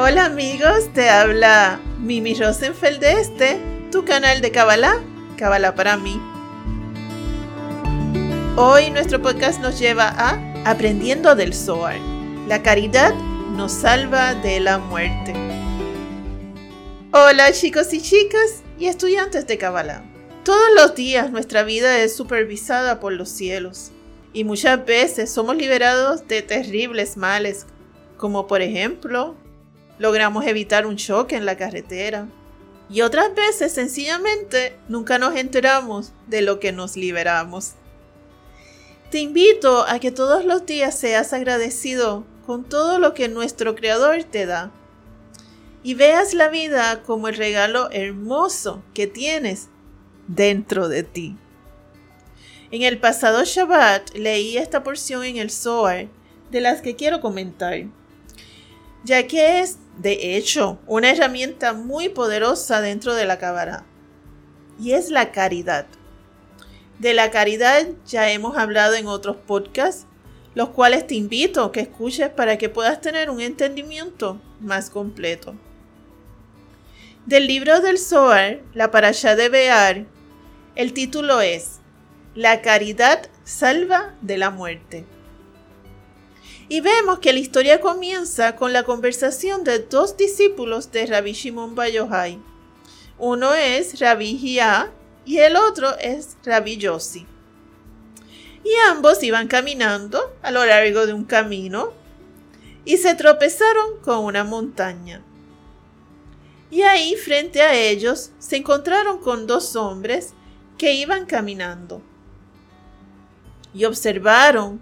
Hola amigos, te habla Mimi Rosenfeld de este, tu canal de Kabbalah, Kabbalah para mí. Hoy nuestro podcast nos lleva a Aprendiendo del Zohar. La caridad nos salva de la muerte. Hola chicos y chicas y estudiantes de Kabbalah. Todos los días nuestra vida es supervisada por los cielos y muchas veces somos liberados de terribles males, como por ejemplo logramos evitar un choque en la carretera. Y otras veces sencillamente nunca nos enteramos de lo que nos liberamos. Te invito a que todos los días seas agradecido con todo lo que nuestro Creador te da y veas la vida como el regalo hermoso que tienes dentro de ti. En el pasado Shabbat leí esta porción en el Zohar de las que quiero comentar, ya que es de hecho, una herramienta muy poderosa dentro de la Kabbalah. Y es la caridad. De la caridad ya hemos hablado en otros podcasts, los cuales te invito a que escuches para que puedas tener un entendimiento más completo. Del libro del Zohar, la parasha de Bear, el título es La caridad salva de la muerte. Y vemos que la historia comienza con la conversación de dos discípulos de Rabbi Shimon Bar Uno es Rabbi Hia y el otro es Rabbi Yossi. Y ambos iban caminando a lo largo de un camino y se tropezaron con una montaña. Y ahí frente a ellos se encontraron con dos hombres que iban caminando. Y observaron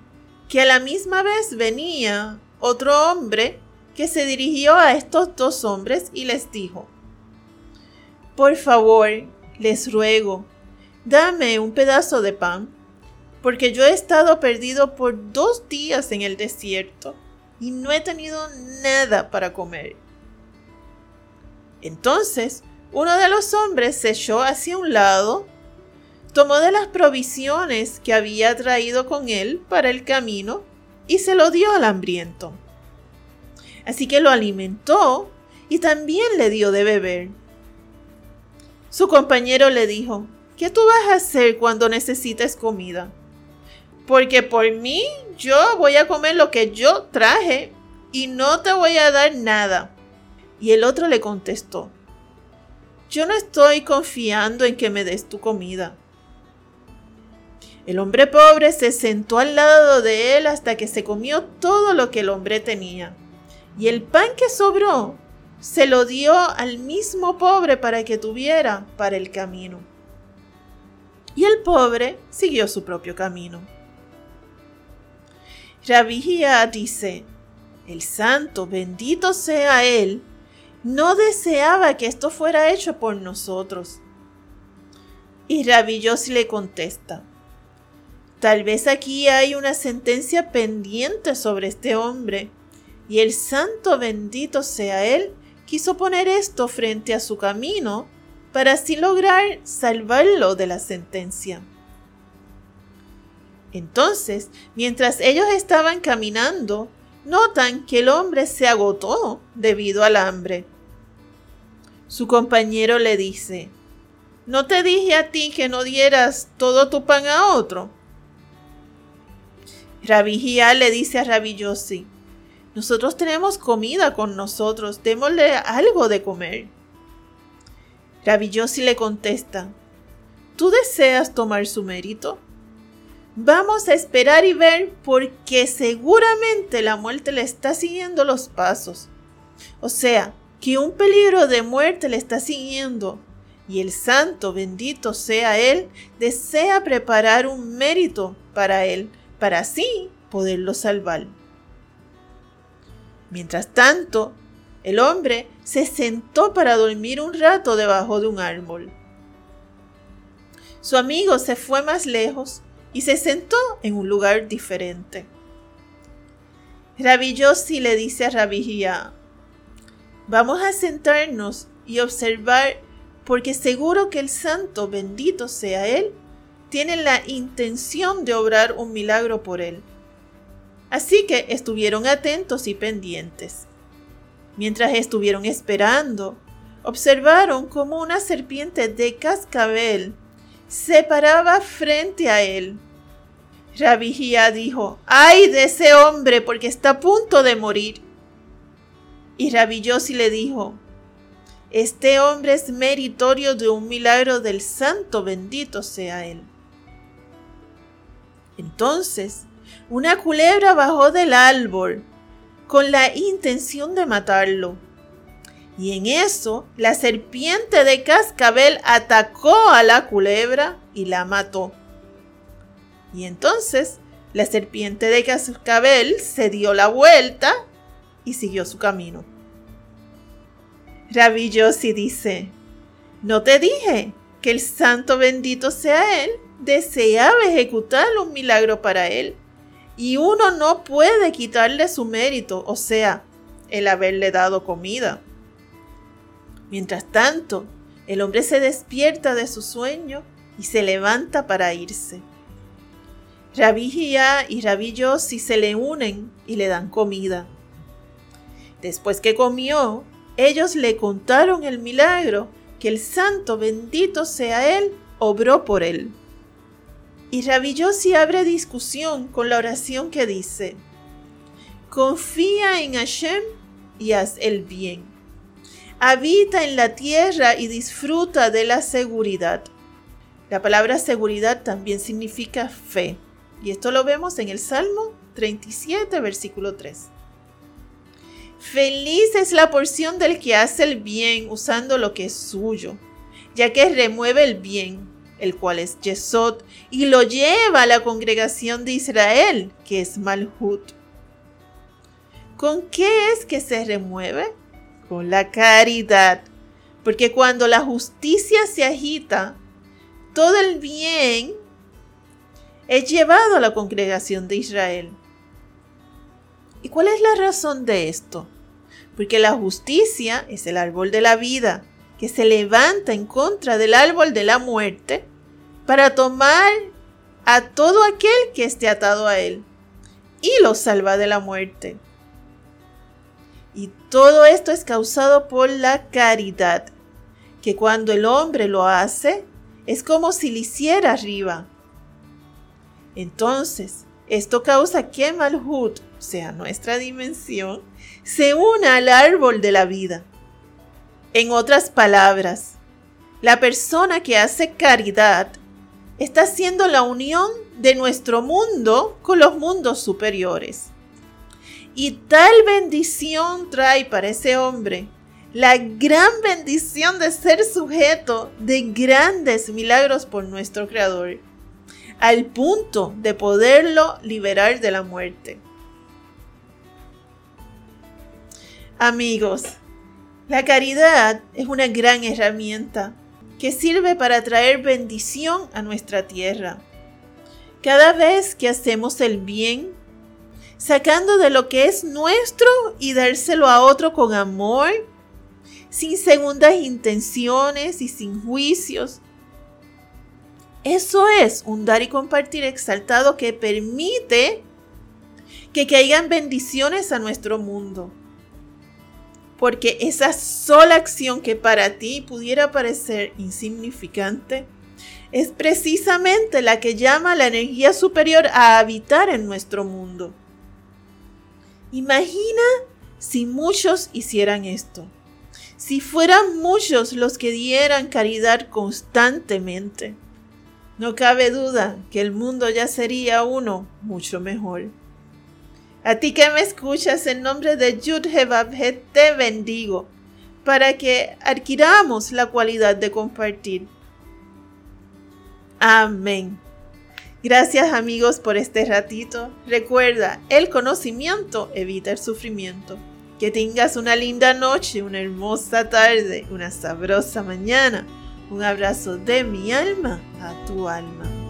que a la misma vez venía otro hombre que se dirigió a estos dos hombres y les dijo, Por favor, les ruego, dame un pedazo de pan, porque yo he estado perdido por dos días en el desierto y no he tenido nada para comer. Entonces, uno de los hombres se echó hacia un lado tomó de las provisiones que había traído con él para el camino y se lo dio al hambriento. Así que lo alimentó y también le dio de beber. Su compañero le dijo, ¿qué tú vas a hacer cuando necesites comida? Porque por mí yo voy a comer lo que yo traje y no te voy a dar nada. Y el otro le contestó, yo no estoy confiando en que me des tu comida. El hombre pobre se sentó al lado de él hasta que se comió todo lo que el hombre tenía. Y el pan que sobró se lo dio al mismo pobre para que tuviera para el camino. Y el pobre siguió su propio camino. Rabijía dice, el santo, bendito sea él, no deseaba que esto fuera hecho por nosotros. Y Rabbi le contesta, Tal vez aquí hay una sentencia pendiente sobre este hombre, y el santo bendito sea él, quiso poner esto frente a su camino para así lograr salvarlo de la sentencia. Entonces, mientras ellos estaban caminando, notan que el hombre se agotó debido al hambre. Su compañero le dice, ¿No te dije a ti que no dieras todo tu pan a otro? Rabbi le dice a Rabbi nosotros tenemos comida con nosotros, démosle algo de comer. Rabbi le contesta, ¿tú deseas tomar su mérito? Vamos a esperar y ver porque seguramente la muerte le está siguiendo los pasos. O sea, que un peligro de muerte le está siguiendo y el santo bendito sea él, desea preparar un mérito para él para así poderlo salvar. Mientras tanto, el hombre se sentó para dormir un rato debajo de un árbol. Su amigo se fue más lejos y se sentó en un lugar diferente. Rabbi le dice a Rabbi vamos a sentarnos y observar porque seguro que el santo, bendito sea él, tiene la intención de obrar un milagro por él. Así que estuvieron atentos y pendientes. Mientras estuvieron esperando, observaron cómo una serpiente de cascabel se paraba frente a él. Rabijía dijo, ¡ay de ese hombre porque está a punto de morir! Y Rabillosi le dijo, este hombre es meritorio de un milagro del santo, bendito sea él. Entonces, una culebra bajó del árbol con la intención de matarlo. Y en eso, la serpiente de cascabel atacó a la culebra y la mató. Y entonces, la serpiente de cascabel se dio la vuelta y siguió su camino. Rabillosi dice, ¿no te dije que el santo bendito sea él? Deseaba ejecutar un milagro para él. Y uno no puede quitarle su mérito, o sea, el haberle dado comida. Mientras tanto, el hombre se despierta de su sueño y se levanta para irse. Rabí y Rabí se le unen y le dan comida. Después que comió, ellos le contaron el milagro que el santo bendito sea él obró por él. Y Rabillosi abre discusión con la oración que dice, confía en Hashem y haz el bien. Habita en la tierra y disfruta de la seguridad. La palabra seguridad también significa fe. Y esto lo vemos en el Salmo 37, versículo 3. Feliz es la porción del que hace el bien usando lo que es suyo, ya que remueve el bien, el cual es Yesod, y lo lleva a la congregación de Israel, que es Malhut. ¿Con qué es que se remueve? Con la caridad, porque cuando la justicia se agita, todo el bien es llevado a la congregación de Israel. ¿Y cuál es la razón de esto? porque la justicia es el árbol de la vida, que se levanta en contra del árbol de la muerte para tomar a todo aquel que esté atado a él y lo salva de la muerte. Y todo esto es causado por la caridad, que cuando el hombre lo hace, es como si lo hiciera arriba. Entonces, esto causa que Malhut, sea, nuestra dimensión, se una al árbol de la vida. En otras palabras, la persona que hace caridad está haciendo la unión de nuestro mundo con los mundos superiores. Y tal bendición trae para ese hombre la gran bendición de ser sujeto de grandes milagros por nuestro Creador, al punto de poderlo liberar de la muerte. Amigos, la caridad es una gran herramienta que sirve para traer bendición a nuestra tierra. Cada vez que hacemos el bien, sacando de lo que es nuestro y dárselo a otro con amor, sin segundas intenciones y sin juicios. Eso es un dar y compartir exaltado que permite que caigan bendiciones a nuestro mundo porque esa sola acción que para ti pudiera parecer insignificante es precisamente la que llama a la energía superior a habitar en nuestro mundo. Imagina si muchos hicieran esto, si fueran muchos los que dieran caridad constantemente. No cabe duda que el mundo ya sería uno mucho mejor. A ti que me escuchas, en nombre de Yud te bendigo para que adquiramos la cualidad de compartir. Amén. Gracias amigos por este ratito. Recuerda, el conocimiento evita el sufrimiento. Que tengas una linda noche, una hermosa tarde, una sabrosa mañana. Un abrazo de mi alma a tu alma.